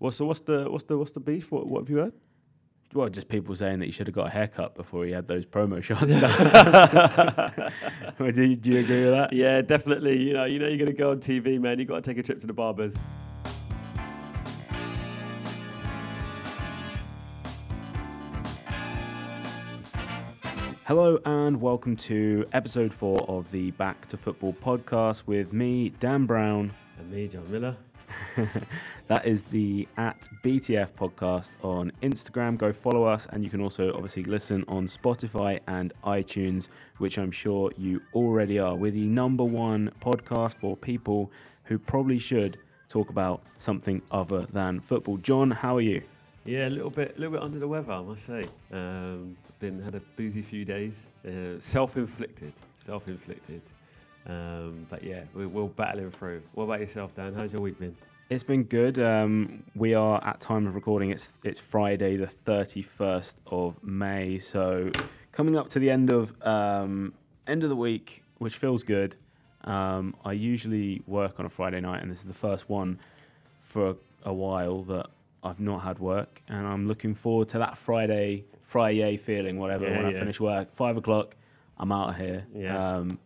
Well, so what's the what's the what's the beef? What what have you heard? Well, just people saying that he should have got a haircut before he had those promo shots. done. Do, you, do you agree with that? Yeah, definitely. You know, you know, you're gonna go on TV, man. You got to take a trip to the barbers. Hello and welcome to episode four of the Back to Football podcast with me, Dan Brown. And me, John Miller. That is the at BTF podcast on Instagram. Go follow us, and you can also obviously listen on Spotify and iTunes, which I'm sure you already are. We're the number one podcast for people who probably should talk about something other than football. John, how are you? Yeah, a little bit, a little bit under the weather, I must say. Um, been had a boozy few days, uh, self-inflicted, self-inflicted. Um, but yeah, we, we're battling through. What about yourself, Dan? How's your week been? It's been good. Um, we are at time of recording. It's it's Friday, the thirty first of May. So coming up to the end of um, end of the week, which feels good. Um, I usually work on a Friday night, and this is the first one for a, a while that I've not had work, and I'm looking forward to that Friday Friday feeling. Whatever Yeah, when I finish work, five o'clock, I'm out of here. Yeah. Um,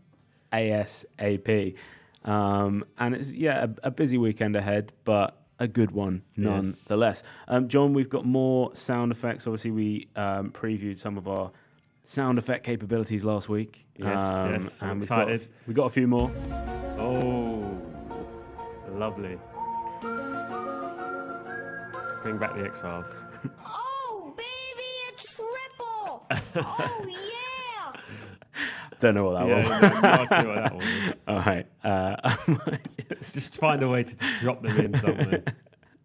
ASAP. Um, and it's yeah a, a busy weekend ahead, but a good one nonetheless. Um, John, we've got more sound effects. Obviously, we um, previewed some of our sound effect capabilities last week. Yes, um, yes, I'm and we've got, a, excited. f- we've got a few more. Oh, lovely. Bring back the X Files. Oh, baby, a triple! oh, yeah! Don't know what that yeah, was. no, no idea what that. All right. Uh, Just find a way to drop them in somewhere.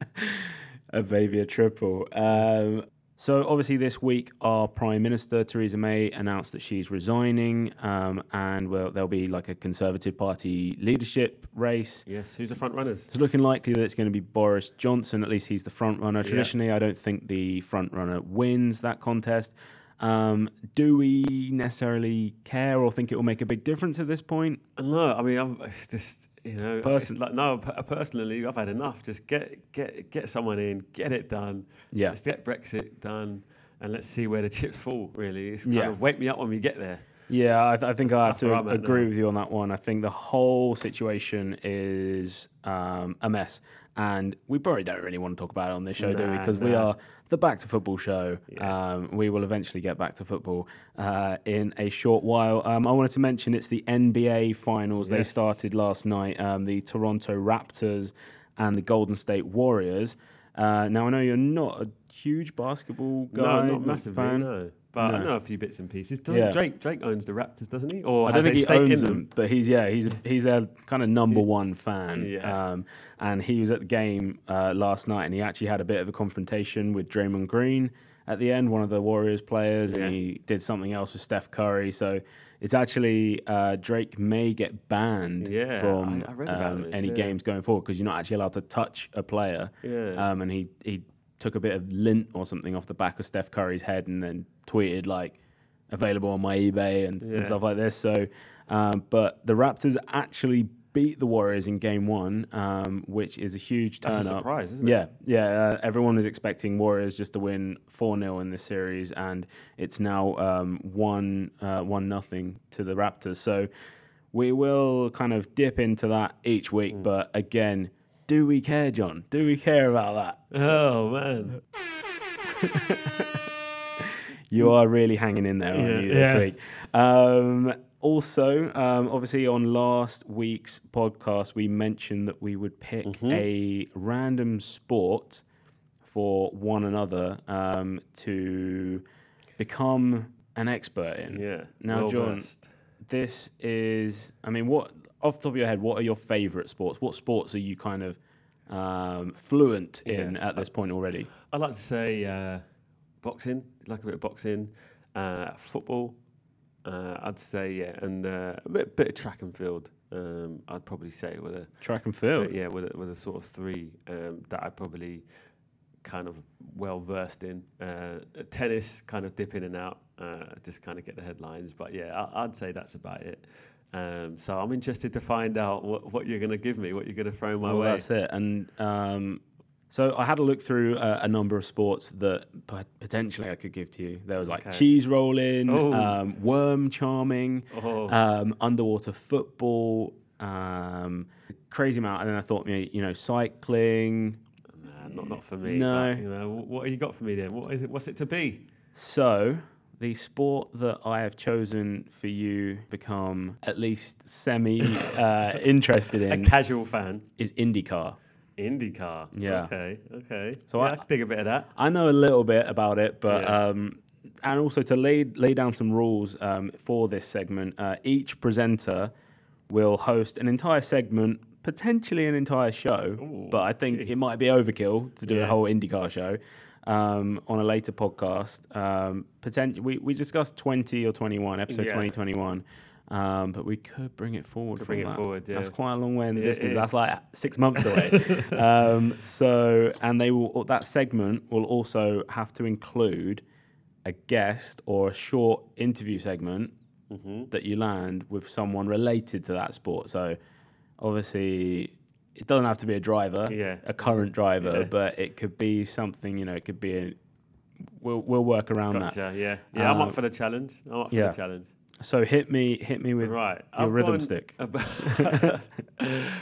a baby a triple. Um, so obviously this week our Prime Minister Theresa May announced that she's resigning, um, and well there'll be like a Conservative Party leadership race. yes, who's the front runners? It's looking likely that it's going to be Boris Johnson. At least he's the front runner. Traditionally, I don't think the front runner wins that contest. Um, do we necessarily care or think it will make a big difference at this point? No, I mean, I'm just you know, Person- like no. Personally, I've had enough. Just get get get someone in, get it done. Yeah. let's get Brexit done, and let's see where the chips fall. Really, it's kind Yeah. of wake me up when we get there. Yeah, I, th- I think I have That's to agree with you on that one. I think the whole situation is um, a mess, and we probably don't really want to talk about it on this show, do we? Nah, Because we are the Back to Football show. Yeah. Um, we will eventually get back to football uh, in a short while. Um, I wanted to mention it's the NBA Finals. They started last night. Um, the Toronto Raptors and the Golden State Warriors. Uh, now I know you're not a huge basketball guy, no, not massively. fan. No, but I know a few bits and pieces. Doesn't Yeah. Drake? Drake owns the Raptors, doesn't he? Or I don't think he owns in them, but he's yeah, he's he's their kind of number one fan. Yeah. Um, and he was at the game uh, last night, and he actually had a bit of a confrontation with Draymond Green at the end, one of the Warriors players, Yeah. and he did something else with Steph Curry. So it's actually uh, Drake may get banned Yeah, from I- I um, this, any yeah. games going forward because you're not actually allowed to touch a player. Yeah. Um, and he he took a bit of lint or something off the back of Steph Curry's head and then tweeted like available on my eBay and, Yeah. and stuff like this. So, um, but the Raptors actually beat the Warriors in Game One, um, which is a huge turn That's a up. surprise, isn't it? Yeah, yeah. Uh, everyone was expecting Warriors just to win four 0 in this series, and it's now um, one uh, one nothing to the Raptors. So we will kind of dip into that each week, Hmm. but again. Do we care, John? Do we care about that? Oh man. You are really hanging in there, aren't Yeah, you, this yeah. week? Um, also, um, obviously, on last week's podcast, we mentioned that we would pick Mm-hmm. a random sport for one another um, to become an expert in. Yeah. Now, well John, this is, I mean, what off the top of your head, what are your favourite sports? What sports are you kind of um, fluent in Yes. at this point already? I'd like to say uh, boxing, like a bit of boxing, uh, football. Uh, I'd say yeah, and uh, a bit, bit of track and field. Um, I'd probably say with a Track and field. yeah, with a, with a sort of three um, that I'd probably kind of well versed in. Uh, tennis, kind of dip in and out, uh, just kind of get the headlines. But yeah, I, I'd say that's about it. Um, so I'm interested to find out what, what you're going to give me, what you're going to throw my well, way. that's it. And um, So I had a look through uh, a number of sports that p- potentially I could give to you. There was like Okay. cheese rolling, Oh. um, worm charming, Oh. um, underwater football, um, crazy amount. And then I thought, you know, cycling. Nah, not not for me. No. but, you know, what have you got for me then? What is it? What's it to be? So the sport that I have chosen for you become at least semi uh, interested A casual fan. is IndyCar. IndyCar. Yeah. Okay. Okay. So yeah, I- I, can dig a bit of that. I know a little bit about it, but Yeah. um, and also to lay lay down some rules um, for this segment. Uh, each presenter will host an entire segment, potentially an entire show, Ooh, but I think jeez. it might be overkill to do a whole IndyCar show. Um, on a later podcast, um, potentially we, we discussed twenty or twenty one episode Yeah. twenty twenty one, um, but we could bring it forward. Could from bring it that. forward, That's quite a long way in the Yeah, it distance. is. That's like six months away. um, so, and they will that segment will also have to include a guest or a short interview segment Mm-hmm. that you land with someone related to that sport. So, obviously, it doesn't have to be a driver, Yeah. a current driver, Yeah. but it could be something. You know, it could be a. We'll we'll work around that. Gotcha. Yeah. Yeah. I'm Um, up for the challenge. I'm up for yeah. the challenge. So hit me hit me with Right. your I've rhythm stick.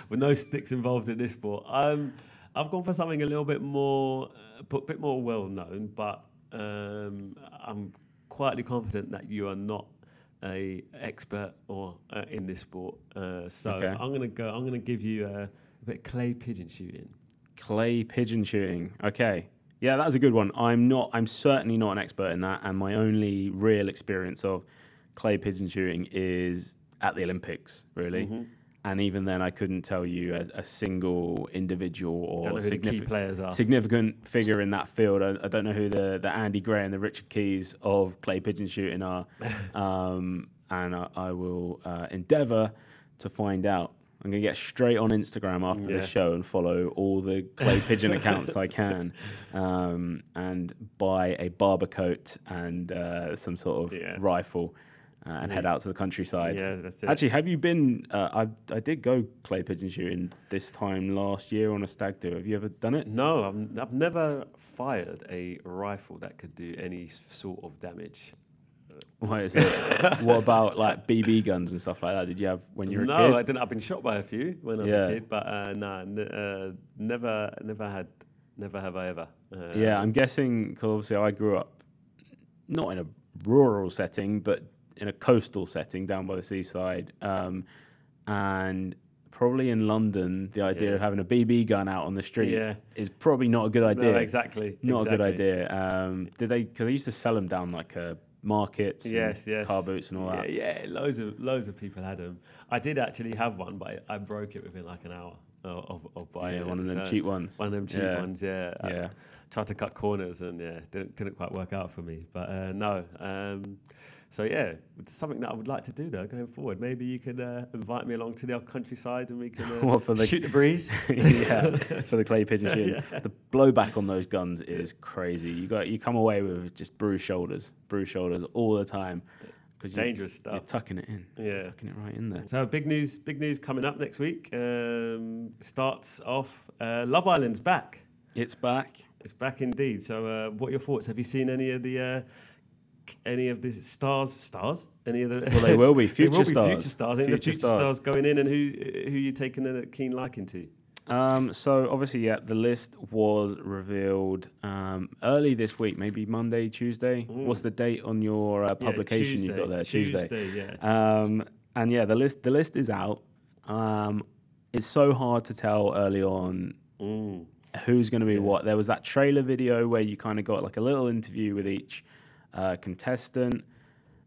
with no sticks involved in this sport. Um, I've gone for something a little bit more, a bit more well known, but um, I'm quietly confident that you are not a expert or uh, in this sport. Uh, so Okay. I'm gonna go. I'm gonna give you a, of clay pigeon shooting. Clay pigeon shooting. Okay. Yeah, that's a good one. I'm not I'm certainly not an expert in that and my only real experience of clay pigeon shooting is at the Olympics, really. Mm-hmm. And even then I couldn't tell you a, a single individual or know who the key significant players are. significant figure in that field. I, I don't know who the, the Andy Gray and the Richard Keys of clay pigeon shooting are. um, and I, I will uh, endeavour to find out. I'm going to get straight on Instagram after Yeah. this show and follow all the clay pigeon accounts I can um, and buy a Barbour coat and uh, some sort of Yeah. rifle uh, and head out to the countryside. Yeah, that's it. Actually, have you been? Uh, I I did go clay pigeon shooting this time last year on a stag do. Have you ever done it? No, I've, I've never fired a rifle that could do any sort of damage. What is it? what about like BB guns and stuff like that? Did you have when you were no, a I kid? didn't. I've been shot by a few when I was Yeah. a kid, but uh, no, n- uh, never, never had, never have I ever. Uh, yeah, I'm guessing because obviously I grew up not in a rural setting, but in a coastal setting down by the seaside, um, and probably in London, the idea Yeah. of having a BB gun out on the street Yeah. is probably not a good no, idea. exactly. Not a good idea. Um, did they? Because they used to sell them down like uh, markets, Yes, yes. car boots and all that. Yeah, loads of loads of people had them. I did actually have one, but I, I broke it within like an hour of, of, buying Yeah, one of them so- cheap ones. One of them cheap Yeah. ones, yeah. I Yeah. tried to cut corners and yeah, didn't didn't quite work out for me. But uh, no. Um, so yeah, it's something that I would like to do though going forward. Maybe you could uh, invite me along to the countryside and we can uh, for the- shoot the breeze. yeah, for the clay pigeon shooting. The blowback on those guns is crazy. You got you come away with just bruised shoulders, bruised shoulders all the time because Dangerous stuff. You're tucking it in, Yeah. tucking it right in there. So big news, big news coming up next week. Um, starts off. Uh, Love Island's back. It's back. It's back indeed. So, uh, what are your thoughts? Have you seen any of the uh, any of the stars? Stars? Any of the? Well, they will be They future will be stars. Future stars. Any of the Future future stars. stars. going in, and who who you taking a keen liking to? Um, so obviously, yeah, the list was revealed um, early this week, maybe Monday, Tuesday. What's the date on your uh, Yeah, publication you've got there? Tuesday. Tuesday, yeah. Um, and yeah, the list the list is out. Um, it's so hard to tell early on Mm. who's going to be what. There was that trailer video where you kind of got like a little interview with each uh, contestant,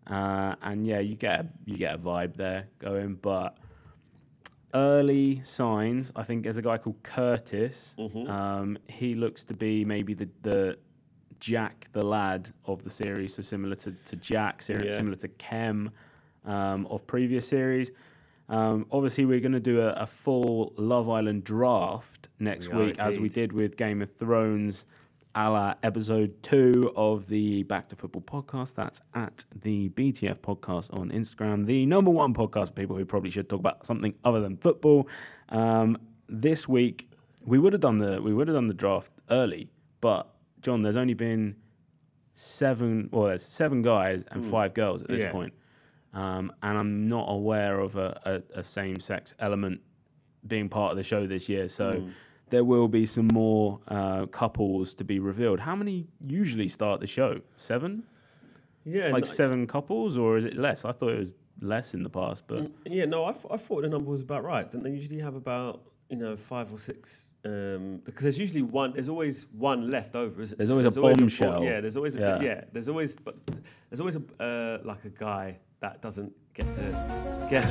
uh, and yeah, you get a, you get a vibe there going. But early signs, I think, there's a guy called Curtis. Um, he looks to be maybe the the Jack the lad of the series, so similar to, to Jack, seri- Yeah. similar to Kem um, of previous series. Um, obviously, we're going to do a, a full Love Island draft next We week, as we did with Game of Thrones, a la episode two of the Back to Football podcast. That's at the BTF podcast on Instagram, the number one podcast for people who probably should talk about something other than football. Um, this week, we would have done the we would have done the draft early, but John, there's only been seven. Well, there's seven guys and five girls at this Yeah. point. Um, and I'm not aware of a, a, a same-sex element being part of the show this year. So there will be some more uh, couples to be revealed. How many usually start the show? Seven, Yeah, like no- seven couples, or is it less? I thought it was less in the past, but Yeah, no, I, th- I thought the number was about right. Don't they usually have about you know five or six? Um, because there's usually one. There's always one left over, isn't There's always a bo- bombshell. yeah, there's always a, Yeah. yeah. There's always but there's always a uh, like a guy that doesn't get to get.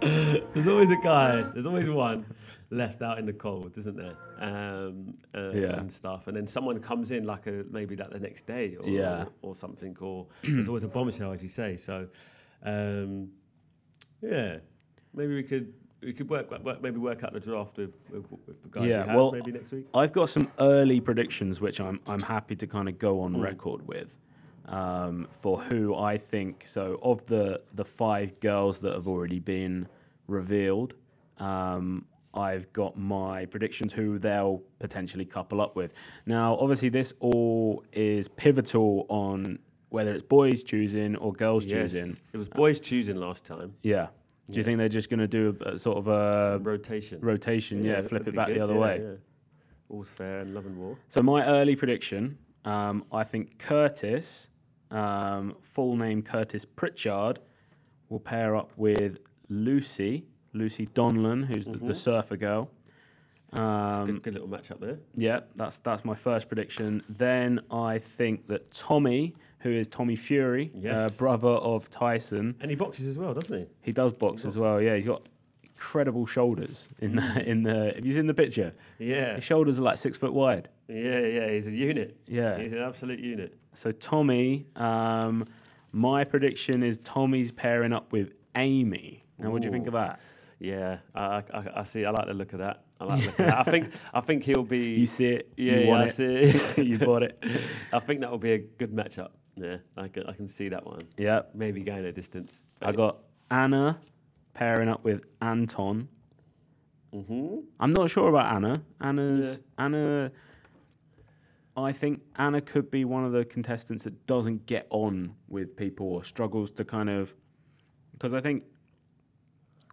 there's always a guy. There's always one left out in the cold, isn't there? Um, uh, Yeah. and stuff, and then someone comes in like a maybe that the next day or Yeah. or, something, or there's always a bombshell, as you say. So. Um, yeah, maybe we could we could work, work maybe work out the draft with, with, with the guy. Yeah, we well, maybe next week. I've got some early predictions which I'm I'm happy to kind of go Mm. on record with um, for who I think. So of the the five girls that have already been revealed, um, I've got my predictions who they'll potentially couple up with. Now, obviously, this all is pivotal on whether it's boys choosing or girls Yes, choosing. it was boys choosing last time. Yeah. Do you think they're just going to do a, a sort of a rotation. rotation? Yeah, that'd flip it back good, the other yeah, way. yeah. All's fair in love and war. So my early prediction, um, I think Curtis, um, full name Curtis Pritchard, will pair up with Lucy, Lucy Donlan, who's the, the surfer girl. Um, Good, good little match up there. yeah, that's that's my first prediction. Then I think that Tommy, who is Tommy Fury, uh, brother of Tyson, And he boxes as well, doesn't he? he does box as well. Yeah, he's got incredible shoulders in the in the. Have you seen the picture? Yeah, His shoulders are like six foot wide. yeah, yeah. He's a unit. Yeah. he's an absolute unit. So Tommy, um, my prediction is Tommy's pairing up with Amy. Now, what do you think of that? Yeah, I, I, I see. I like the look of that. I like the look of that. I think I think he'll be. You see it, Yeah, you yeah, want I it, see it. you bought it. I think that will be a good matchup. Yeah, I can, I can see that one. Yeah, Maybe going a distance. I got Anna pairing up with Anton. hmm I'm not sure about Anna. Anna's Anna. I think Anna could be one of the contestants that doesn't get on with people or struggles to kind of because I think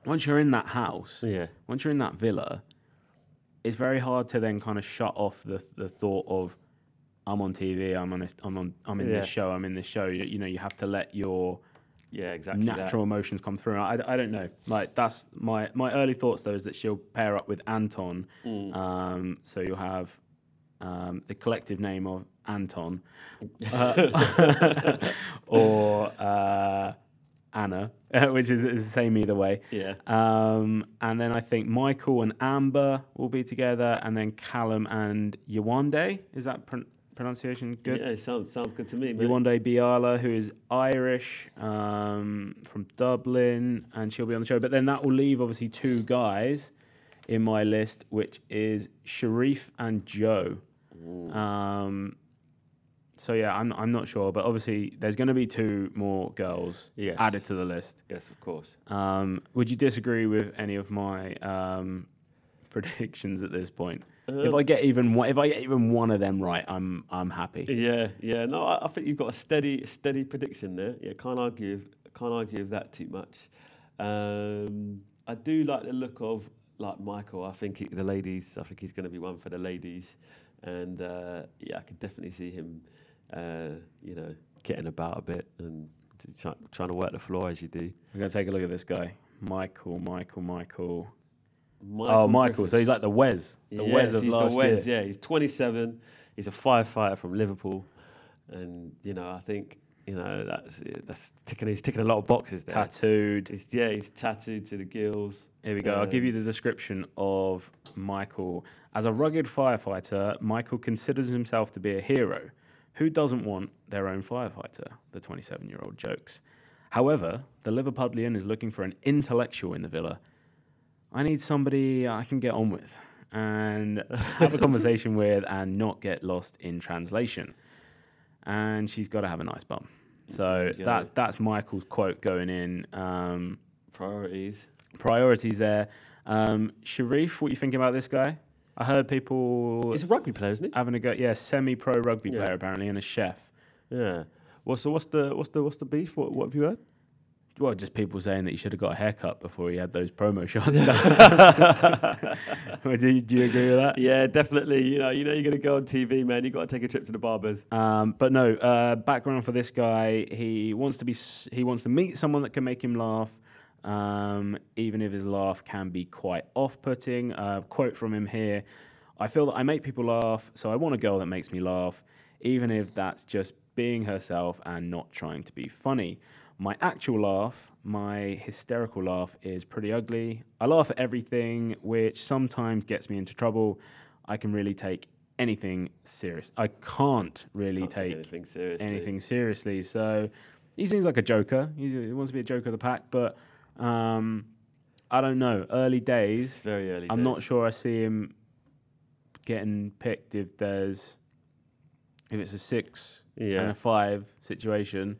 once you're in that house, Yeah. once you're in that villa, it's very hard to then kind of shut off the the thought of I'm on TV, I'm on this, I'm on I'm in Yeah. this show, I'm in this show. You, you know, you have to let your Yeah, exactly. that. natural emotions come through. I, I don't know. Like that's my my early thoughts though is that she'll pair up with Anton. Mm. Um, so you'll have um, the collective name of Anton uh, or uh, Anna, which is, is the same either way. Yeah. Um, and then I think Michael and Amber will be together, and then Callum and Yewande. Is that pron- pronunciation good? Yeah, sounds sounds good to me. Yewande Biala, who is Irish um, from Dublin, and she'll be on the show. But then that will leave obviously two guys in my list, which is Sherif and Joe. Um, so yeah, I'm I'm not sure, but obviously there's going to be two more girls Yes. added to the list. Yes, of course. Um, would you disagree with any of my um, predictions at this point? if I get even one, if I get even one of them right, I'm I'm happy. Yeah, yeah. No, I, I think you've got a steady, steady prediction there. Yeah, can't argue, with- can't argue with that too much. Um, I do like the look of like Michael. I think he, the ladies. I think he's going to be one for the ladies, and uh, yeah, I could definitely see him. Uh, you know, getting about a bit and try, trying to work the floor as you do. We're gonna take a look at this guy, Michael, Michael, Michael. Michael oh, Michael. So he's like the Wes, the Yes, Wes of he's last the Wes, year. Yeah, he's 27. He's a firefighter from Liverpool, and you know I think you know that's that's ticking. He's ticking a lot of boxes there. Tattooed. He's, yeah, he's tattooed to the gills. Here we go. I'll give Um, you the description of Michael. As a rugged firefighter, Michael considers himself to be a hero. Who doesn't want their own firefighter? The 27 year old jokes. However, the Liverpudlian is looking for an intellectual in the villa. I need somebody I can get on with and have a conversation with and not get lost in translation. And she's got to have a nice bum. So Yeah. that's that's Michael's quote going in. Um, Priorities. priorities there. Um, Sherif, what are you thinking about this guy? I heard people He's a rugby player, isn't he? having a go. Yeah, semi-pro rugby Yeah. player apparently, and a chef. Yeah. Well, so what's the what's the what's the beef? What what have you heard? Well, just people saying that he should have got a haircut before he had those promo shots. Do, you, do you agree with that? Yeah, definitely. You know, you know, you're gonna go on TV, man. You got to take a trip to the barbers. Um, but no, uh, background for this guy. He wants to be. He wants to meet someone that can make him laugh, um, even if his laugh can be quite off-putting. Uh, quote from him here: "I feel that I make people laugh, so I want a girl that makes me laugh, even if that's just being herself and not trying to be funny." My actual laugh, my hysterical laugh, is pretty ugly. I laugh at everything, which sometimes gets me into trouble. I can really take anything serious. I can't really Can't take anything seriously. anything seriously. So he seems like a joker. He's, he wants to be a joker of the pack, but um, I don't know. Early days, very early. Days. I'm not sure I see him getting picked if there's if it's a six and a five situation.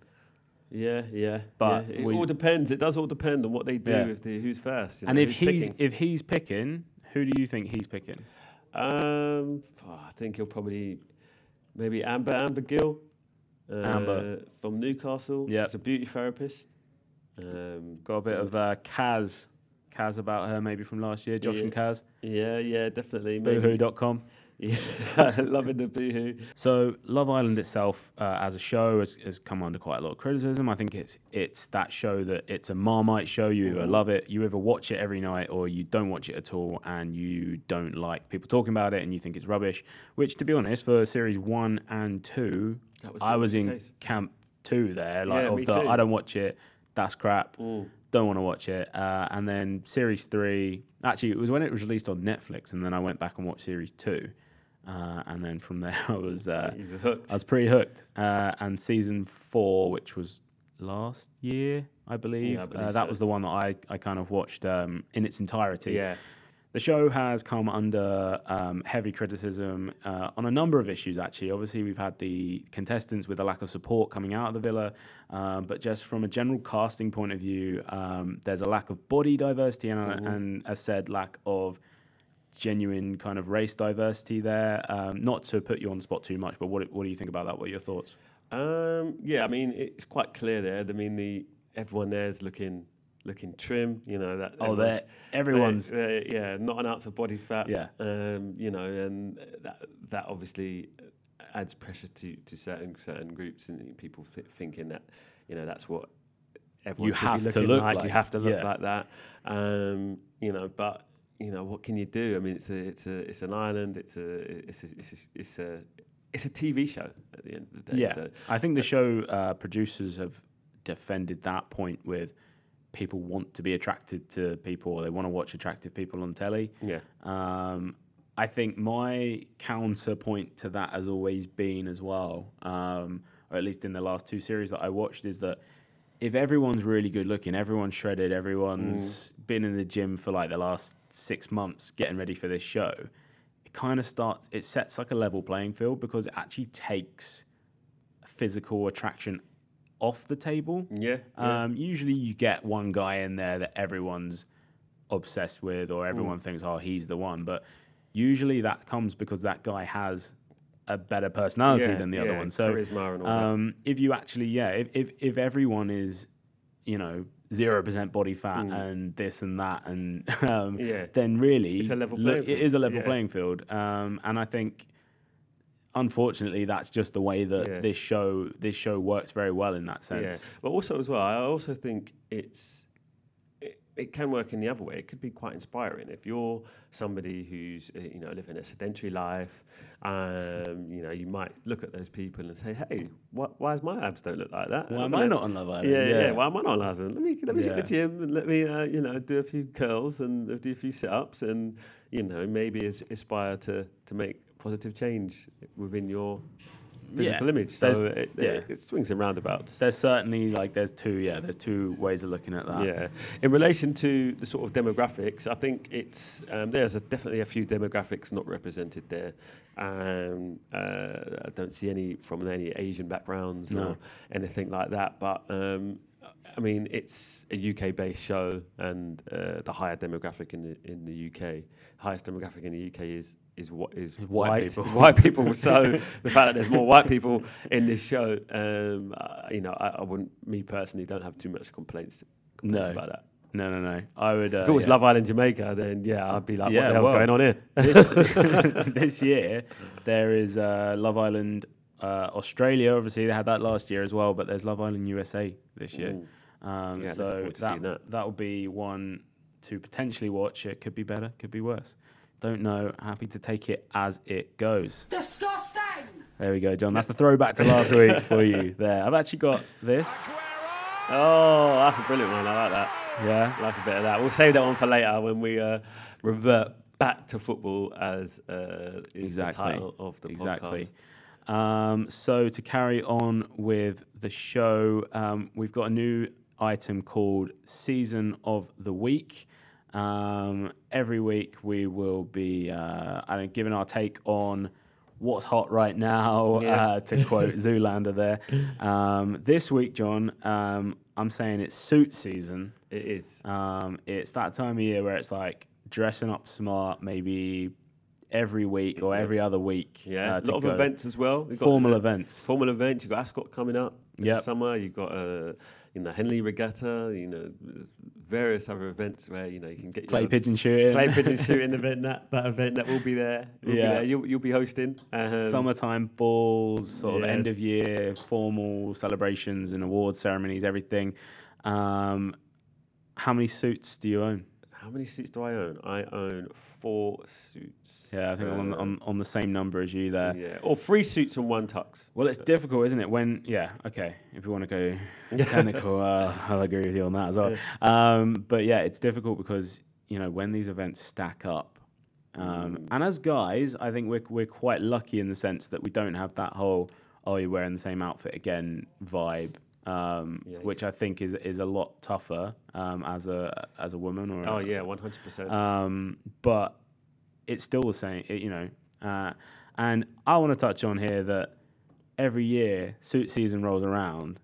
yeah, yeah. But yeah. it we- all depends. It does all depend on what they do Yeah. with the who's first. you and know, if who's he's picking. if he's picking, who do you think he's picking? Um, oh, I think he'll probably maybe Amber Amber Gill, uh, Amber. from Newcastle. Yep. she's a beauty therapist. Um, Got a bit of uh, Kaz, Kaz about her maybe from last year. Josh Yeah. and Kaz, yeah, yeah, definitely. Boohoo.com. Yeah, loving the boohoo. So Love Island itself, uh, as a show, has, has come under quite a lot of criticism. I think it's it's that show that it's a Marmite show. You either love it, you either watch it every night, or you don't watch it at all, and you don't like people talking about it, and you think it's rubbish. Which, to be honest, for series one and two, was I was in case. camp two there, like Yeah, of the too. I don't watch it. That's crap. Mm. Don't want to watch it. Uh, and then series three, actually, it was when it was released on Netflix, and then I went back and watched series two, uh, and then from there I was. Uh, hooked. I was pretty hooked. Uh, and season four, which was last year, I believe, Yeah, I believe uh, that was the one that I, I kind of watched um, in its entirety. yeah, The show has come under um, heavy criticism uh, on a number of issues, actually. Obviously, we've had the contestants with a lack of support coming out of the villa, um, but just from a general casting point of view, um, there's a lack of body diversity and, Mm-hmm. and a said lack of genuine kind of race diversity there. Um, not to put you on the spot too much, but what, what do you think about that? What are your thoughts? Um, yeah, I mean it's quite clear there. I mean the everyone there's looking looking trim. You know that. Oh, everyone's- they're, everyone's. yeah, not an ounce of body fat. Yeah. Um, you know, and that that obviously adds pressure to, to certain certain groups and people th- thinking that you know that's what everyone You have to look like. like, You have to look yeah. like that. Um, you know, but you know what can you do? I mean, it's a it's a it's an island. It's a it's a, it's a, it's a it's a TV show at the end of the day. Yeah, So, I think the show uh, producers have defended that point with people want to be attracted to people, or they want to watch attractive people on telly. yeah. Um, I think my counterpoint to that has always been as well, um, or at least in the last two series that I watched, is that if everyone's really good looking, everyone's shredded, everyone's been in the gym for like the last six months getting ready for this show, it kind of starts, it sets like a level playing field because it actually takes physical attraction off the table. Yeah. yeah. Um, usually you get one guy in there that everyone's obsessed with Mm. or everyone thinks, oh, he's the one. But usually that comes because that guy has a better personality Yeah, than the other one. So charisma and all that. um, if you actually, yeah, if, if, if everyone is, you know, 0% body fat and this and that, and um, Mm. Yeah. then really It's a level it is a level Yeah. playing field. Um, and I think unfortunately that's just the way that Yeah. this show this show works very well in that sense. Yeah, but also as well, I also think it's it, it can work in the other way. It could be quite inspiring if you're somebody who's uh, you know living a sedentary life. Um, you know, you might look at those people and say, "Hey, wh- why is my abs don't look like that? Why am I not on Love Island? Yeah, yeah, Why am I not on Love Island? Let me let me hit the gym and let me uh, you know do a few curls and do a few sit ups and you know maybe as, aspire to to make positive change within your physical image. So There's- it, yeah. it, it swings and roundabouts. There's certainly like there's two yeah there's two ways of looking at that. Yeah. In relation to the sort of demographics, I think it's um, there's a, definitely a few demographics not represented there. Um, uh, I don't see any from any Asian backgrounds No. or anything like that. But um, I mean, it's a UK-based show, and uh, the higher demographic in the in the UK, highest demographic in the UK is is what is White white people. white people. so the fact that there's more white people in this show, um, uh, you know, I, I wouldn't, me personally, don't have too much complaints, complaints No. about that. No, no, no. I would. Uh, If it was yeah. Love Island Jamaica, then yeah, I'd be like, Yeah, what the hell's well, going on here? this, this year there is uh, Love Island uh, Australia. Obviously, they had that last year as well, but there's Love Island USA this year. Um, Yeah, so that that. that will be one to potentially watch. It could be better, could be worse. Don't know. Happy to take it as it goes. Disgusting! There we go, John. That's the throwback to last week for you. There, I've actually got this. Oh, that's a brilliant one. I like that. Yeah, like a bit of that. We'll save that one for later when we uh, revert back to football as uh, Exactly. the title of the exactly. podcast. Um, so to carry on with the show, um, we've got a new item called Season of the Week. Um, every week we will be uh, I don't- giving our take on what's hot right now, Yeah. uh, to quote Zoolander there. Um, this week, John, um, I'm saying it's suit season. It is. Um, it's that time of year where it's like dressing up smart, maybe every week or every other week. Yeah, uh, a lot of go. events as well. Got, Formal uh, events. Formal events. You've got Ascot coming up the summer. You've got you know Henley Regatta. You know various other events where you know you can get Clay your pigeon shooting. clay pigeon shooting event. That that event that will be there. Will be Yeah. there. You'll you'll be hosting. Um, Summertime balls, sort of end of year formal celebrations and award ceremonies, everything. Um, how many suits do you own? How many suits do I own? I own four suits. Yeah, I think I'm on, Um, on, the same number as you there. Yeah, or three suits and one tux. Well, it's difficult, isn't it? When yeah, okay. If you want to go technical, uh, I'll agree with you on that as well. Um, but yeah, it's difficult because you know when these events stack up, um, Mm. and as guys, I think we're we're quite lucky in the sense that we don't have that whole "oh, you're wearing the same outfit again" vibe. Um, Yeah. which I think is is a lot tougher um, as a as a woman or Oh yeah, one hundred percent. um, but it's still the same, it- you know. Uh, and I want to touch on here that every year suit season rolls around,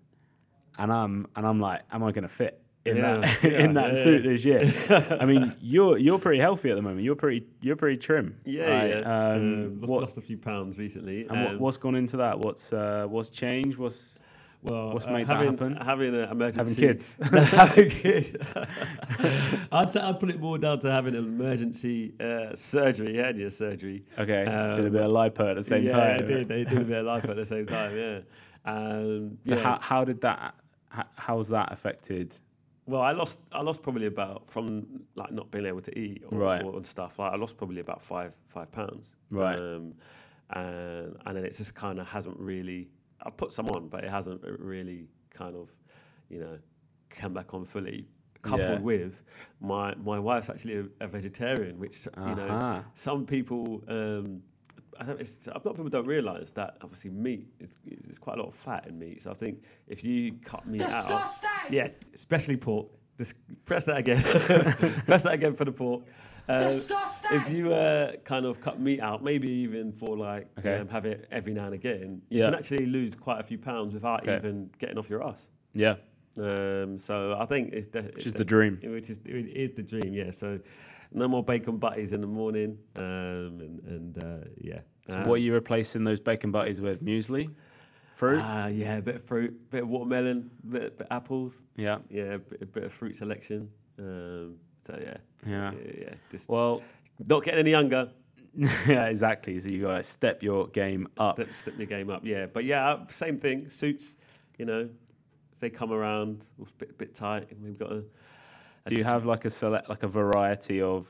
and I'm and I'm like, am I going to fit in Yeah, that yeah, in that yeah, suit yeah. this year? I mean, you're you're pretty healthy at the moment. You're pretty you're pretty trim. Yeah, right? yeah. Um, lost, what, lost a few pounds recently. and what, Um, what's gone into that? What's uh, what's changed? What's well, what's uh, made that having, happen? Having an emergency. having kids? having kids. I'd say I'd put it more down to having an emergency uh, surgery, hernia surgery. okay, did a Um, bit of lipo at the same time. yeah, time. I did. They did a bit of life at the same time. Yeah. Um, So yeah. how how did that? How, how's that affected? Well, I lost. I lost probably about from like not being able to eat or, Right. or and stuff. Like I lost probably about five five pounds. Right. Um, and and then it just kind of hasn't really. I put some on, but it hasn't really kind of, you know, come back on fully. Coupled Yeah. with my my wife's actually a, a vegetarian, which you know some people. Um, I don't, it's, a lot of people don't realise that obviously meat is, is quite a lot of fat in meat. So I think if you cut meat out, yeah, especially pork. Just press that again. press that again for the pork. Uh, Disgusting! if you uh, kind of cut meat out, maybe even for like Okay. um, have it every now and again, you can actually lose quite a few pounds without Okay. even getting off your ass. Yeah, Um, so I think it's de- which is the dream. which is it is the dream. Yeah. So no more bacon butties in the morning. Um, and and uh, yeah. So Um, what are you replacing those bacon butties with? Muesli, fruit. Ah, yeah, a bit of fruit, bit of watermelon, bit, bit apples. yeah, Yeah, a bit, a bit of fruit selection. Um, so yeah, yeah. yeah, yeah. Just Well, not getting any younger. yeah, exactly. So you got to step your game up. Step, step your game up. Yeah, but yeah, uh, same thing. Suits, you know, they come around, a bit, bit tight, and we've got Do you have like a select, like a variety of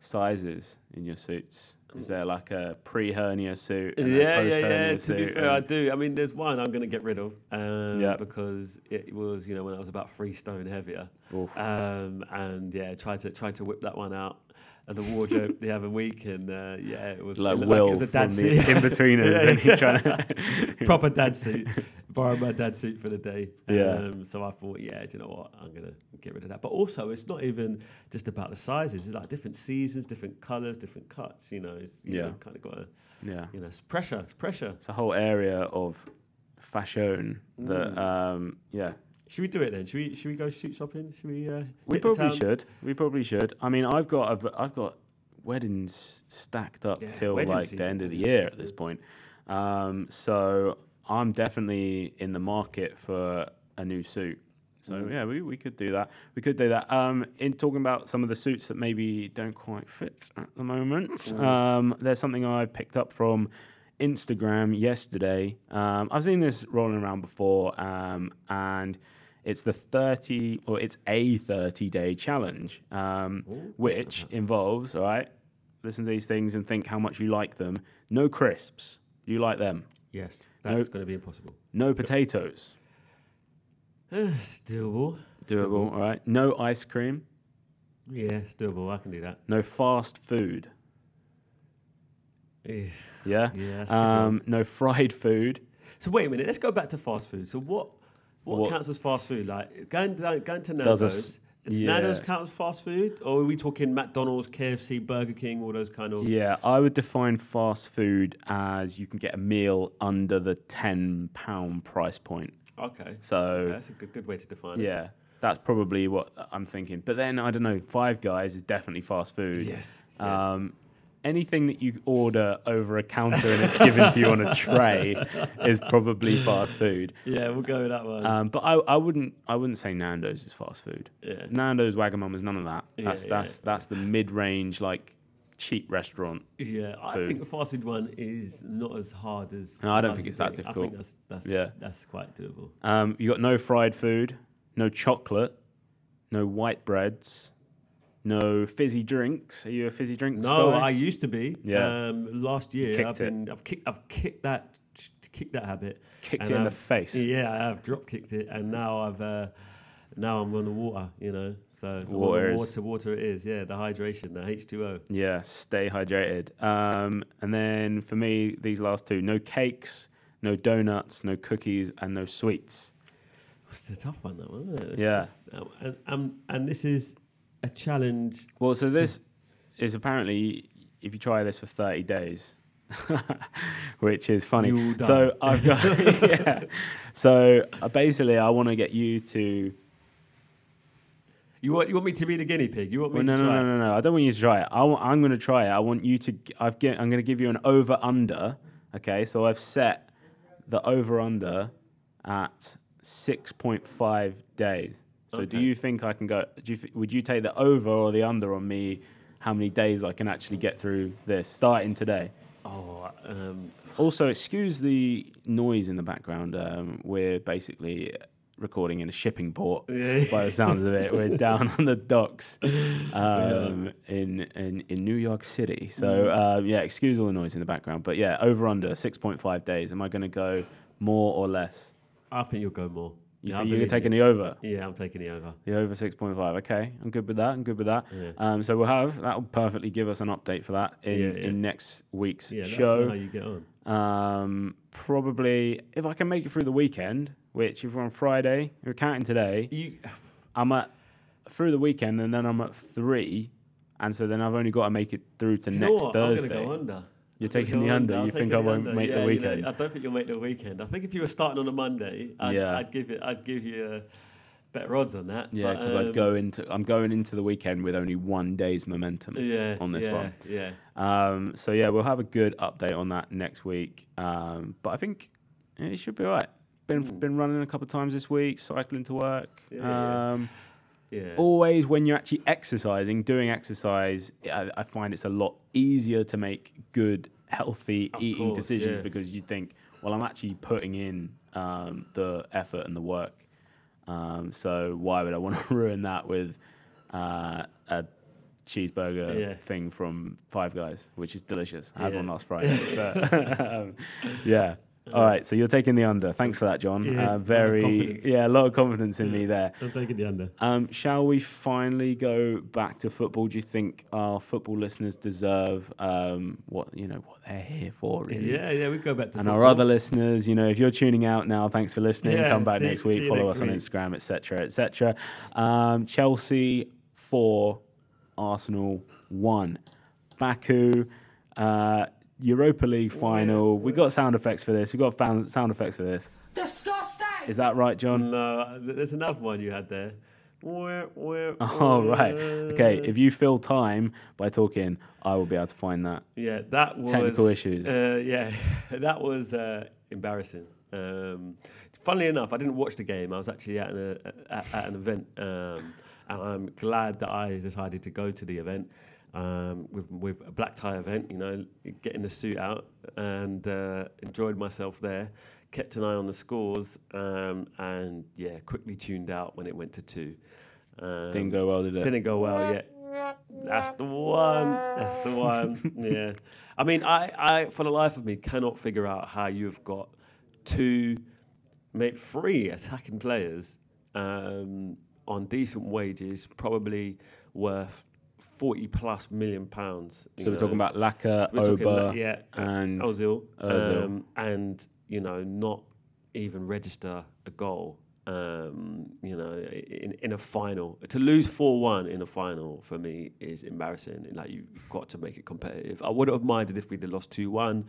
sizes in your suits? Is there like a pre-hernia suit? and a Yeah, yeah, yeah. To be suit fair, I do. I mean, there's one I'm going to get rid of um, Yeah. because it was, you know, when I was about three stone heavier. Um, and yeah, tried to try to whip that one out of the wardrobe the other week, and uh, yeah, it was like it Will it was a dad suit. Inbetweeners, Yeah, and he's trying to proper dad suit. Borrowed my dad suit for the day. Yeah. Um, so I thought, yeah, do you know what? I'm gonna get rid of that. But also, it's not even just about the sizes. It's like different seasons, different colours, different cuts. You know, it's you Yeah. know, kind of got to, yeah. you know, it's pressure. It's pressure. It's a whole area of fashion that, Mm. um, yeah, Should we do it then? Should we? Should we go shoot shopping? Should we? Uh, We probably should. We probably should. I mean, I've got I've, I've got weddings stacked up Yeah, till wedding like the end of the year at this point. Um, so I'm definitely in the market for a new suit. So Mm. yeah, we, we could do that. We could do that. Um, in talking about some of the suits that maybe don't quite fit at the moment, Mm. um, there's something I picked up from Instagram yesterday. Um, I've seen this rolling around before, um, and it's the 30 or it's a 30 day challenge, um, Ooh, which involves all right. Listen to these things and think how much you like them. No crisps. Do you like them? Yes, No. that's going to be impossible. No potatoes. it's doable. Doable. All right. No ice cream. Yeah, it's doable. I can do that. No fast food. Eh, Yeah. Yeah, Um, no fried food. So wait a minute. Let's go back to fast food. So what? What, What- counts as fast food? Like going down, going to Does a Nando's. Does yeah. Nando's count as fast food, or are we talking McDonald's, KFC, Burger King, all those kind of? Yeah, I would define fast food as you can get a meal under the ten pound price point. Okay. So Okay, that's a good, good way to define it. yeah, that's probably what I'm thinking. But then I don't know. Five Guys is definitely fast food. Yes. Yeah. Um, Anything that you order over a counter and it's given to you on a tray is probably fast food. yeah, we'll go with that one. Um, but I, I wouldn't I wouldn't say Nando's is fast food. Yeah. Nando's, Wagamama's, none of that. Yeah, That's yeah, that's that's the mid range like cheap restaurant. yeah, I food. think the fast food one is not as hard as. No, I don't think it's that I difficult. think that's that's Yeah. that's quite doable. Um, you got no fried food, no chocolate, no white breads, no fizzy drinks. Are you a fizzy drinks No, guy? I used to be. Yeah. Um, last year, Kicked I've it. been, I've kicked, I've kicked that, kicked that habit. Kicked it in the I've- face. Yeah, I have drop kicked it, and now I've, uh, now I'm on the water. You know, so the Water is- water, water it is. Yeah, the hydration, the H two O. Yeah, stay hydrated. Um, and then for me, these last two: no cakes, no donuts, no cookies, and no sweets. It's a tough one, that one. Isn't it? It's Yeah. just- um, and, um, and this is a challenge. Well, so this is apparently if you try this for 30 days, which is funny. So I've got yeah. So uh, basically, I want to get you to. You want you want me to be the guinea pig? You want me Well, no, to no, try? no, no, no. I don't want you to try it. I w- I'm going to try it. I want you to. I've get, I'm going to give you an over under. Okay, so I've set the over under at 6.5 days. So do you think I can go? Do you, th- would you take the over or the under on me? How many days I can actually get through this starting today? Oh, um, Also, excuse the noise in the background. Um, we're basically recording in a shipping port. Yeah. By the sounds of it, we're down on the docks um, in, in in New York City. So uh, yeah, excuse all the noise in the background. But yeah, over under six point five days. Am I going to go more or less? I think you'll go more. You Yeah, think you're taking the over? Yeah, I'm taking the over. The over six point five. Okay, I'm good with that. I'm good with that. Yeah. Um, so we'll have that will perfectly give us an update for that in, Yeah, in next week's Yeah, let us show. how you get on. Um, probably if I can make it through the weekend, which if we're on Friday, we're counting today. You, I'm at through the weekend, and then I'm at three, and so then I've only got to make it through to Do you know next? Thursday. I'm gonna go under. You're taking the under. You think I won't under. make the Yeah, you know, weekend? I don't think you'll make the weekend. I think if you were starting on a Monday, I'd, Yeah. I'd give it. I'd give you better odds on that. Yeah, because um, I'd go into I'm going into the weekend with only one day's momentum Yeah, on this yeah, one. Yeah. Um, so yeah, we'll have a good update on that next week. Um, but I think it should be all right. Been been running a couple of times this week, cycling to work. Yeah, yeah. um, Yeah. Always when you're actually exercising, doing exercise, I, I find it's a lot easier to make good, healthy Of eating course, decisions yeah. because you think, well, I'm actually putting in um, the effort and the work. Um, so why would I want to ruin that with uh, a cheeseburger Yeah. thing from Five Guys, which is delicious? I had Yeah. one last Friday. but, um, yeah. All right, so you're taking the under. Thanks for that, John. Yeah, a lot uh, of very, confidence. yeah, a lot of confidence in me there. I'm taking the under. Um, shall we finally go back to football? Do you think our football listeners deserve um, what you know what they're here for? Really? Yeah, yeah. We go back to And football. our other listeners, you know, if you're tuning out now, thanks for listening. Yeah, Come back see- next week. Follow next us on. Instagram, etc., etc. Um, Chelsea four, Arsenal one. Baku. Uh, Europa League final. We got sound effects for this. We got found sound effects for this. Disgusting! Is that right, John? No, there's another one you had there. Wah, wah, Oh, right. Okay, if you fill time by talking, I will be able to find that. Yeah, that was Technical issues. Uh, yeah, that was uh, embarrassing. Um, funnily enough, I didn't watch the game. I was actually at an, uh, at, at an event, um, and I'm glad that I decided to go to the event um, with with a black tie event. You know, getting the suit out and uh, enjoyed myself there. Kept an eye on the scores, um, and yeah, quickly tuned out when it went to two. Um, Didn't go well, did it? didn't go well yet. That's the one. That's the one. yeah. I mean, I, I, for the life of me, cannot figure out how you've got two, maybe three attacking players um, on decent wages, probably worth 40 plus million pounds. So we're talking about Laka, We're talking Oba, about- yeah, and Ozil, Ozil. Um, and you know, not even register a goal. Um, you know, in, in a final, to lose four one in a final for me is embarrassing. Like you've got to make it competitive. I wouldn't have minded if we'd have lost two one.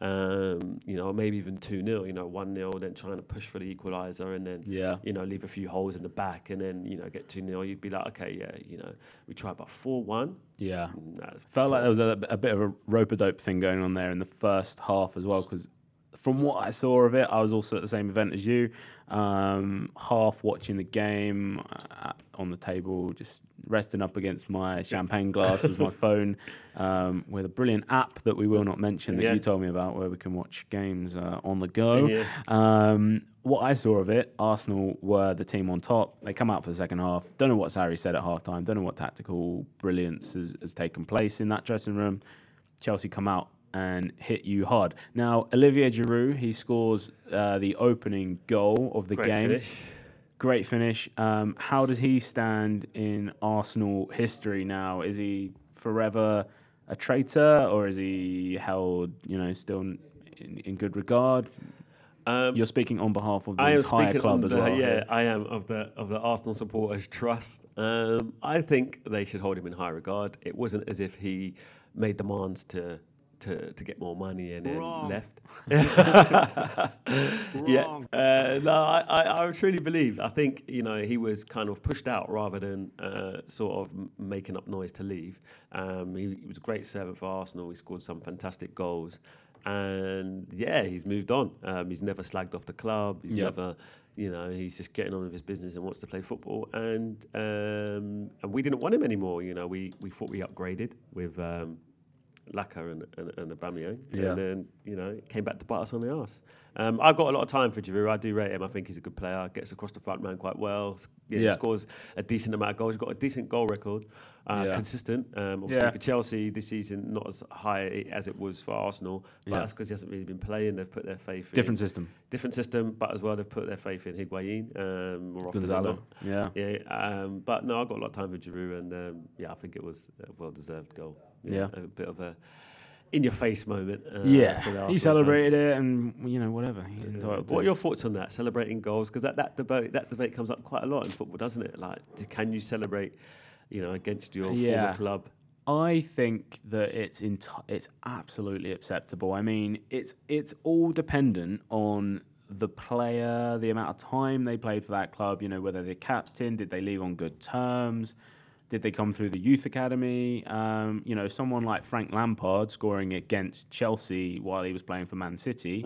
Um, you know, maybe even 2 0, you know, 1 0, then trying to push for the equaliser and then, Yeah. you know, leave a few holes in the back and then, you know, get 2 0. You'd be like, okay, yeah, you know, we tried about 4 1. yeah. That's Felt like there was a, a bit of a rope a dope thing going on there in the first half as well. Because from what I saw of it, I was also at the same event as you, um, half watching the game uh, on the table, just resting up against my champagne glass as my phone, um, with a brilliant app that we will not mention that Yeah. you told me about, where we can watch games uh, on the go. Yeah. Um, what I saw of it, Arsenal were the team on top. They come out for the second half. Don't know what Sarri said at halftime. Don't know what tactical brilliance has, has taken place in that dressing room. Chelsea come out and hit you hard. Now, Olivier Giroud, he scores uh, the opening goal of the Great game. finish. Great finish. Um, how does he stand in Arsenal history now? Is he forever a traitor, or is he held, you know, still in, in good regard? Um, You're speaking on behalf of the I am entire club as the- well. Yeah, here. I am of the of the Arsenal supporters trust. Um, I think they should hold him in high regard. It wasn't as if he made demands to to, to get more money and then Wrong. left. yeah, uh, no, I, I, I truly believe. I think you know he was kind of pushed out rather than uh, sort of making up noise to leave. Um, he, he was a great servant for Arsenal. He scored some fantastic goals, and yeah, he's moved on. Um, he's never slagged off the club. He's Yep. never, you know, he's just getting on with his business and wants to play football. And um, and we didn't want him anymore. You know, we we thought we upgraded with. Um, Laka and, and, and Aubameyang, Yeah. and then you know came back to bite us on the ass. Um, I've got a lot of time for Giroud. I do rate him. I think he's a good player. Gets across the front man quite well. Yeah, Yeah. scores a decent amount of goals. He's got a decent goal record. Uh, Yeah. Consistent. Um, obviously Yeah. for Chelsea this season, not as high as it was for Arsenal, but Yeah. that's because he hasn't really been playing. They've put their faith in Different in system. different system, but as well they've put their faith in Higuain um, more often than Gonzalo. not. Yeah. Yeah, um, but no, I've got a lot of time for Giroud, and um, yeah, I think it was a well-deserved goal. Yeah. a bit of a in-your-face moment. Uh, for the yeah. He fans. celebrated it, and you know whatever he's Yeah. entitled. What are your thoughts on that? Celebrating goals because that, that debate that debate comes up quite a lot in football, doesn't it? Like, can you celebrate, you know, against your Yeah. former club? I think that it's enti- it's absolutely acceptable. I mean, it's it's all dependent on the player, the amount of time they played for that club. You know, whether they're captain, did they leave on good terms, did they come through the youth academy? Um, you know, someone like Frank Lampard scoring against Chelsea while he was playing for Man City.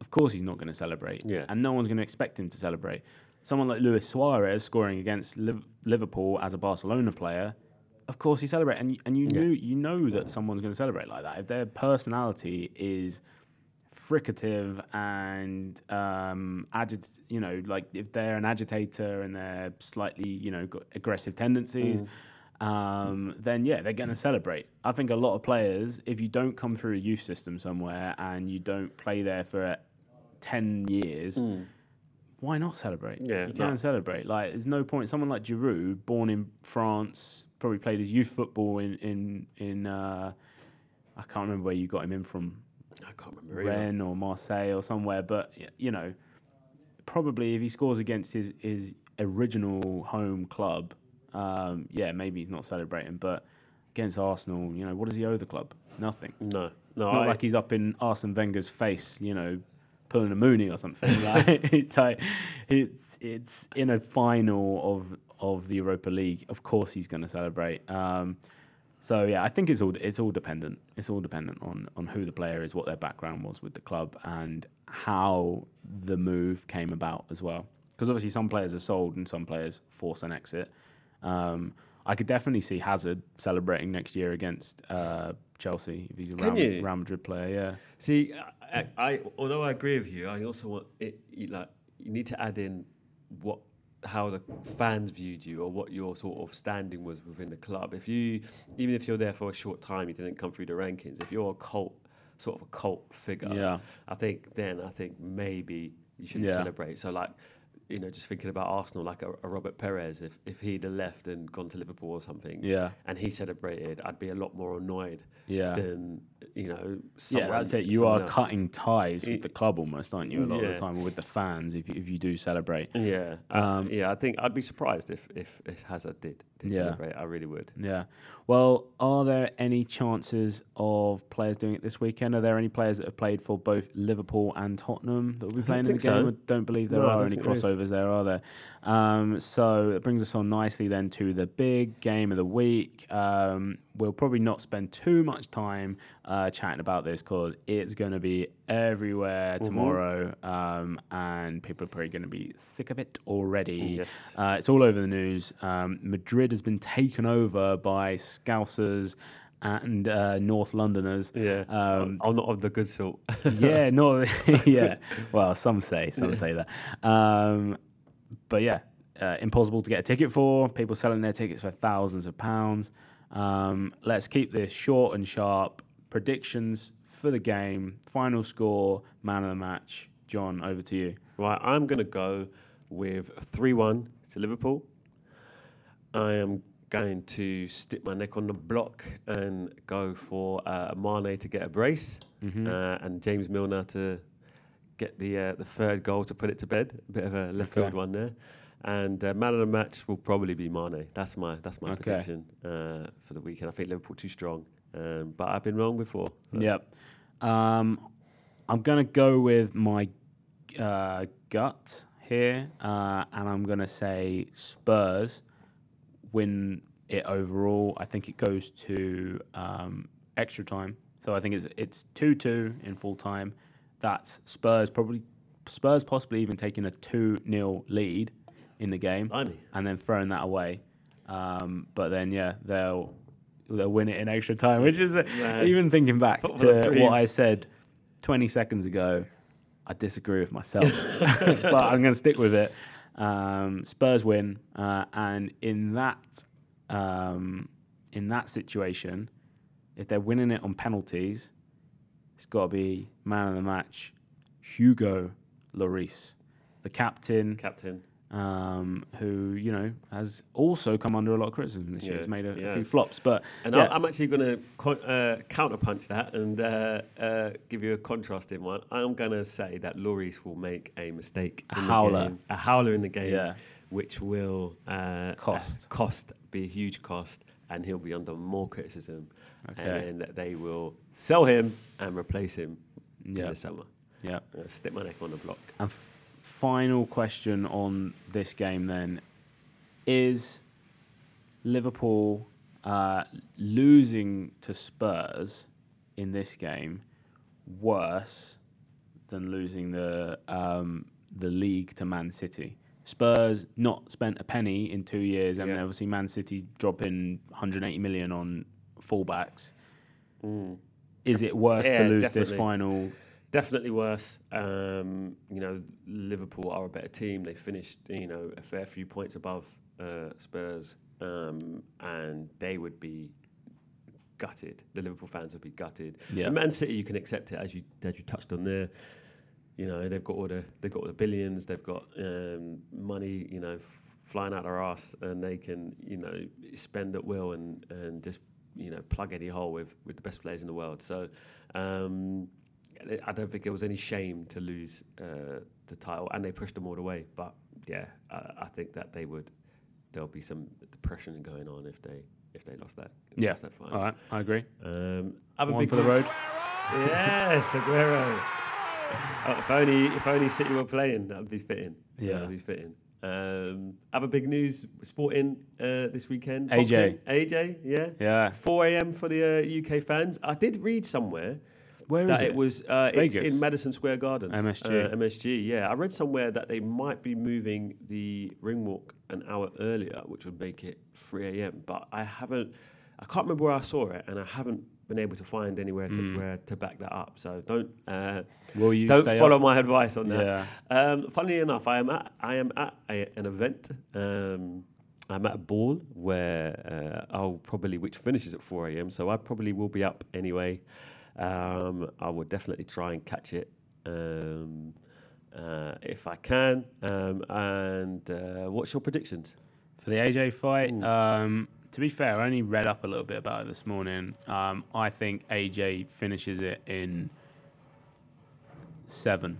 Of course, he's not going to celebrate, Yeah. and no one's going to expect him to celebrate. Someone like Luis Suarez scoring against Liv- Liverpool as a Barcelona player, of course he celebrates, and and you Yeah. knew you know that someone's going to celebrate like that if their personality is fricative and um, agit- you know, like if they're an agitator and they're slightly, you know, got aggressive tendencies, um, then yeah, they're going to celebrate. I think a lot of players, if you don't come through a youth system somewhere and you don't play there for ten years. Why not celebrate? Yeah, you no. can celebrate. Like, there's no point. Someone like Giroud, born in France, probably played his youth football in in in. Uh, I can't remember where you got him in from. I can't remember. Rennes or Marseille or somewhere. But you know, probably if he scores against his his original home club, um, yeah, maybe he's not celebrating. But against Arsenal, you know, what does he owe the club? Nothing. No, no. It's not I- like he's up in Arsene Wenger's face, you know, pulling a Mooney or something. like it's like it's it's in a final of of the Europa League. Of course, he's going to celebrate. Um, so yeah, I think it's all it's all dependent. It's all dependent on on who the player is, what their background was with the club, and how the move came about as well. Because obviously, some players are sold and some players force an exit. Um, I could definitely see Hazard celebrating next year against uh, Chelsea if he's a Real. Real Madrid player. Yeah. See, I, I although I agree with you, I also want it like you need to add in what how the fans viewed you or what your sort of standing was within the club. If you even if you're there for a short time, you didn't come through the rankings. If you're a cult sort of a cult figure, Yeah. I think then I think maybe you should Yeah. celebrate. So like. You know, just thinking about Arsenal, like a, a Robert Pires, if, if he'd have left and gone to Liverpool or something, Yeah. and he celebrated, I'd be a lot more annoyed Yeah. than you know. Yeah, that's it. You are else. cutting ties with the club almost, aren't you? A lot of the time, or with the fans, if you, if you do celebrate. Yeah, Um, um, yeah. I think I'd be surprised if if, if Hazard did, did Yeah. celebrate. I really would. Yeah. Well, are there any chances of players doing it this weekend? Are there any players that have played for both Liverpool and Tottenham that will be playing in the think so. game? I don't believe there No, are any think there is. crossovers there, are there? Um, so it brings us on nicely then to the big game of the week. Um, we'll probably not spend too much time uh, chatting about this because it's going to be everywhere Mm-hmm. tomorrow, um, and people are probably going to be sick of it already. Yes. Uh, it's all over the news. Um, Has been taken over by Scousers and uh, North Londoners. Yeah, Um, I'm not of the good sort. yeah, no, yeah. Well, some say, some say that. Um, but yeah, uh, impossible to get a ticket for. People selling their tickets for thousands of pounds. Um, let's keep this short and sharp. Predictions for the game, final score, man of the match. John, over to you. right, I'm gonna go with three one to Liverpool. I am going to stick my neck on the block and go for uh, Mane to get a brace Mm-hmm. uh, and James Milner to get the uh, the third goal to put it to bed. A bit of a left Okay. field one there. And uh, man of the match will probably be Mane. That's my that's my Okay. prediction uh, for the weekend. I think Liverpool too strong, um, but I've been wrong before. so- Yep. Um, I'm going to go with my uh, gut here, uh, and I'm going to say Spurs win it overall. I think it goes to um, extra time. So I think it's it's two two in full time. That's Spurs probably Spurs possibly even taking a two 0 lead in the game Blimey. and then throwing that away. Um, but then yeah, they'll they'll win it in extra time, which is uh, even thinking back Football to dreams. what I said 20 seconds ago. I disagree with myself, but I'm going to stick with it. Um, Spurs win, uh, and in that um, in that situation, if they're winning it on penalties, it's got to be man of the match, Hugo Lloris, the captain, Captain. Um, who you know has also come under a lot of criticism this year. Yeah, He's made a, a few flops, but And yeah, I'm actually going to co- uh, counterpunch that and uh, uh, give you a contrasting one. I'm going to say that Lloris will make a mistake. A in howler. The game, a howler in the game, Yeah. which will uh, Cost. uh, cost, be a huge cost, and he'll be under more criticism. Okay. And they will sell him and replace him Yeah. in the summer. yeah. Uh, stick my neck on the block. Final question on this game then is Liverpool uh, losing to Spurs in this game worse than losing the um, the league to Man City? Spurs not spent a penny in two years, and Yeah. obviously Man City's dropping 180 million on fullbacks. Is it worse to Mm. Yeah, lose this final? Definitely worse. Um, you know, Liverpool are a better team. They finished, you know, a fair few points above uh, Spurs, um, and they would be gutted. The Liverpool fans would be gutted. Yeah. And Man City, you can accept it as you as you touched on there. You know, they've got all the they've got all the billions. They've got um, money. You know, f- flying out their ass, and they can you know spend at will and and just you know plug any hole with with the best players in the world. So. Um, I don't think it was any shame to lose uh, the title, and they pushed them all the way. But yeah, I, I think that they would. There'll be some depression going on if they if they lost that. if Yeah. lost that final. All right, I agree. Um, other One big for the road. Yes, Aguero. Oh, if only if only City were playing, that'd be fitting. Yeah. that'd be fitting. Um, other big news sporting uh, this weekend. AJ. Boxing. AJ, yeah, Yeah. 4 a.m. for the uh, UK fans. I did read somewhere Where is that it? it was uh, it's Vegas? in Madison Square Garden. MSG. Uh, MSG, yeah. I read somewhere that they might be moving the ring walk an hour earlier, which would make it 3 a.m. But I haven't, I can't remember where I saw it, and I haven't been able to find anywhere to where to back that up. So don't uh, Will you don't follow up? my advice on that. Yeah. Um, funnily enough, I am at I am at a, an event. Um, I'm at a ball where uh, I'll probably which finishes at 4 a.m. So I probably will be up anyway. Um, I will definitely try and catch it um, uh, if I can. Um, and uh, what's your predictions? For the AJ fight, um, to be fair, I only read up a little bit about it this morning. Um, I think AJ finishes it in seven.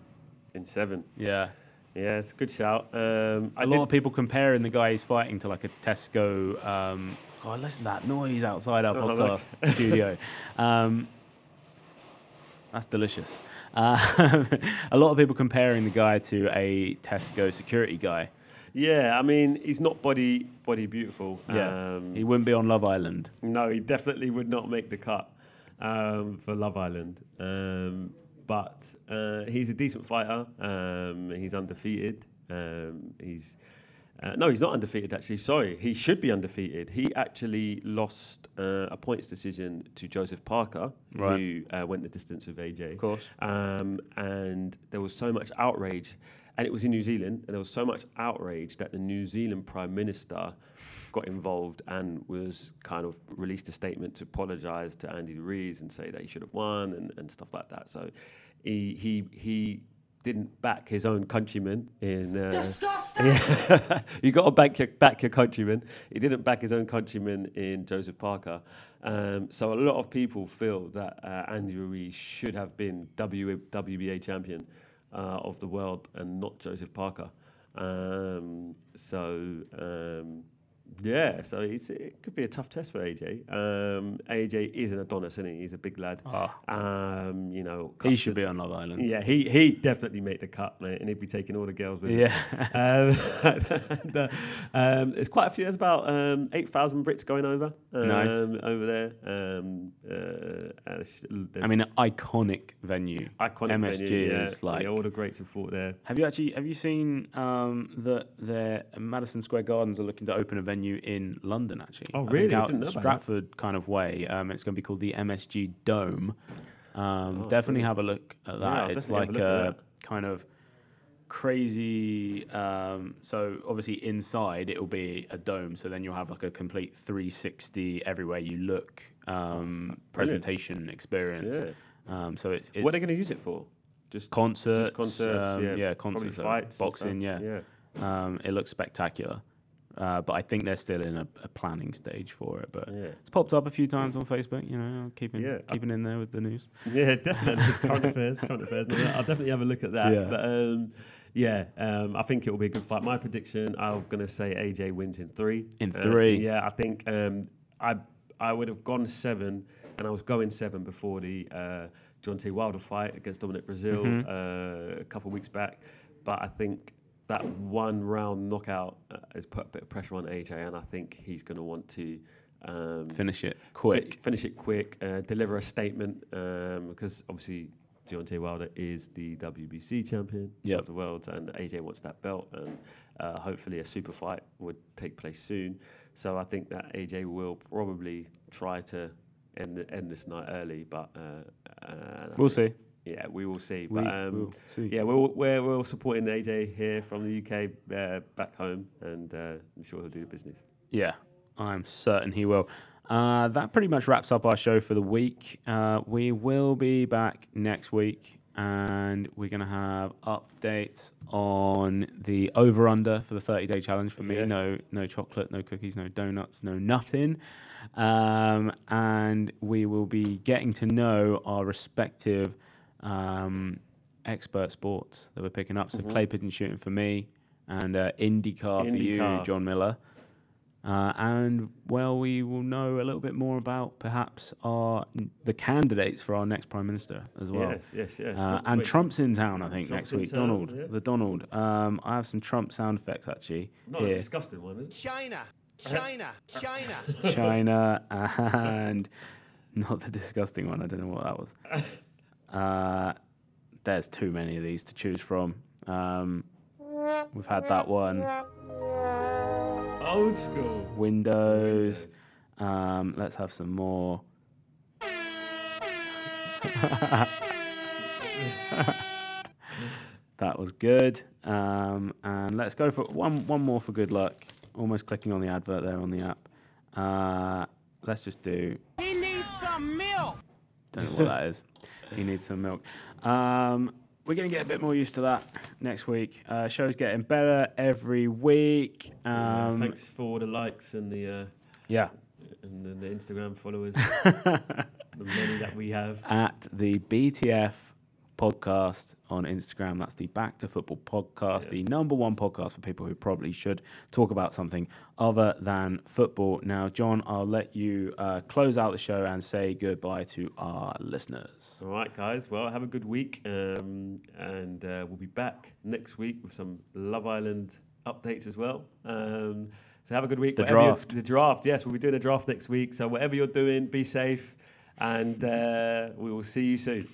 In seven. Yeah. Yeah, it's a good shout. Um, I A did- lot of people comparing the guy he's fighting to like a Tesco. Um, God, listen to that noise outside our Oh, podcast studio. Um, that's delicious. Uh, a lot of people comparing the guy to a Tesco security guy. yeah, I mean, he's not body body beautiful. Yeah, Um, he wouldn't be on Love Island. No, he definitely would not make the cut um, for Love Island. Um, but uh, he's a decent fighter. Um, he's undefeated. Um, he's uh, no, he's not undefeated. Actually, sorry, he should be undefeated. He actually lost uh, a points decision to Joseph Parker, Right. who uh, went the distance with AJ. Of course. Um, and there was so much outrage, and it was in New Zealand, and there was so much outrage that the New Zealand Prime Minister got involved and was kind of released a statement to apologise to Andy Ruiz and say that he should have won and, and stuff like that. So he he he didn't back his own countrymen in. Uh, Disgusting. yeah. you got to back your back your countrymen. He didn't back his own countrymen in Joseph Parker. Um, so a lot of people feel that uh, Andy Ruiz should have been w, WBA champion uh, of the world and not Joseph Parker. Um, so um, yeah, so it could be a tough test for AJ. Um, AJ is an Adonis, isn't he? He's a big lad. Ah. Um, you know, He should be on Love Island. yeah, he he definitely make the cut, mate, and he'd be taking all the girls with him. Yeah. Um, and, um, there's quite a few. There's about um, eight thousand Brits going over. Um, Nice. over there. Um, uh, and I mean, an iconic venue. iconic MSG venue, yeah. is like. yeah, all the greats have fought there. Have you actually have you seen um, that their Madison Square Gardens are looking to open a venue in London? Actually, Oh, I really? I out didn't know about that. Stratford kind of way. Um, it's going to be called the MSG Dome. Um, Oh, definitely brilliant. have a look at that. I'll it's like a a kind of crazy. Um, so obviously inside it will be a dome. So then you'll have like a complete 360 everywhere you look um, presentation experience. Yeah. Um, so it's, it's what are they going to use it for? Just concerts, just concerts, um, yeah, concerts, uh, fights, boxing, yeah. yeah. Um, it looks spectacular, uh, but I think they're still in a, a planning stage for it. But Yeah. it's popped up a few times on Facebook. You know, keeping Yeah. keeping in there with the news. Yeah, definitely. current affairs, current affairs. I'll definitely have a look at that. Yeah. But um, yeah, um, I think it will be a good fight. My prediction, I'm going to say AJ wins in three. In Uh, three? yeah, I think um, I I would have gone seven, and I was going seven before the uh, Deontay Wilder fight against Dominic Breazeale Mm-hmm. uh, a couple of weeks back. But I think that one round knockout uh, has put a bit of pressure on AJ, and I think he's going to want to. Um, Finish it fi- quick. finish it quick, uh, deliver a statement um, because obviously Deontay Wilder is the WBC champion Yep. of the world, and AJ wants that belt, and uh, hopefully a super fight would take place soon. So I think that AJ will probably try to end the, end this night early, but uh, uh, We'll see. Yeah, we will see. We But um, will see. yeah, we're, we're we're all supporting AJ here from the UK uh, back home, and uh, I'm sure he'll do the business. Yeah, I'm certain he will. Uh, that pretty much wraps up our show for the week. Uh, we will be back next week and we're going to have updates on the over under for the 30 day challenge for me. Yes. No, no chocolate, no cookies, no donuts, no nothing. Um, and we will be getting to know our respective um, expert sports that we're picking up. So, clay pigeon shooting for me and uh, IndyCar, for you, John Miller. Uh, and well, we will know a little bit more about perhaps our the candidates for our next prime minister as well. Yes, yes, yes. Uh, and wait- Trump's in town, I think, Trump's next week. town, Donald, yeah. the Donald. Um, I have some Trump sound effects actually Not a disgusting one, is it? China, China, China. China and not the disgusting one. I don't know what that was. Uh, there's too many of these to choose from. Um, we've had that one. Old school. Windows. Um, let's have some more. that was good. Um, and let's go for one one more for good luck. Almost clicking on the advert there on the app. Uh, let's just do. He needs some milk. Don't know what that is. He needs some milk. Um, we're going to get a bit more used to that next week. Uh, show's getting better every week. Yeah, Um, thanks for the likes and the uh, yeah. and the, the Instagram followers, the many that we have. at the BTF podcast on Instagram. That's the Back to Football podcast, the number one podcast for people who probably should talk about something other than football. Now, John, I'll let you uh, close out the show and say goodbye to our listeners. All right, guys. Well, have a good week, um, and uh, we'll be back next week with some Love Island updates as well. Um, so have a good week. The Whatever draft. The draft. Yes, we'll be doing a draft next week. So whatever you're doing, be safe, and uh, we will see you soon.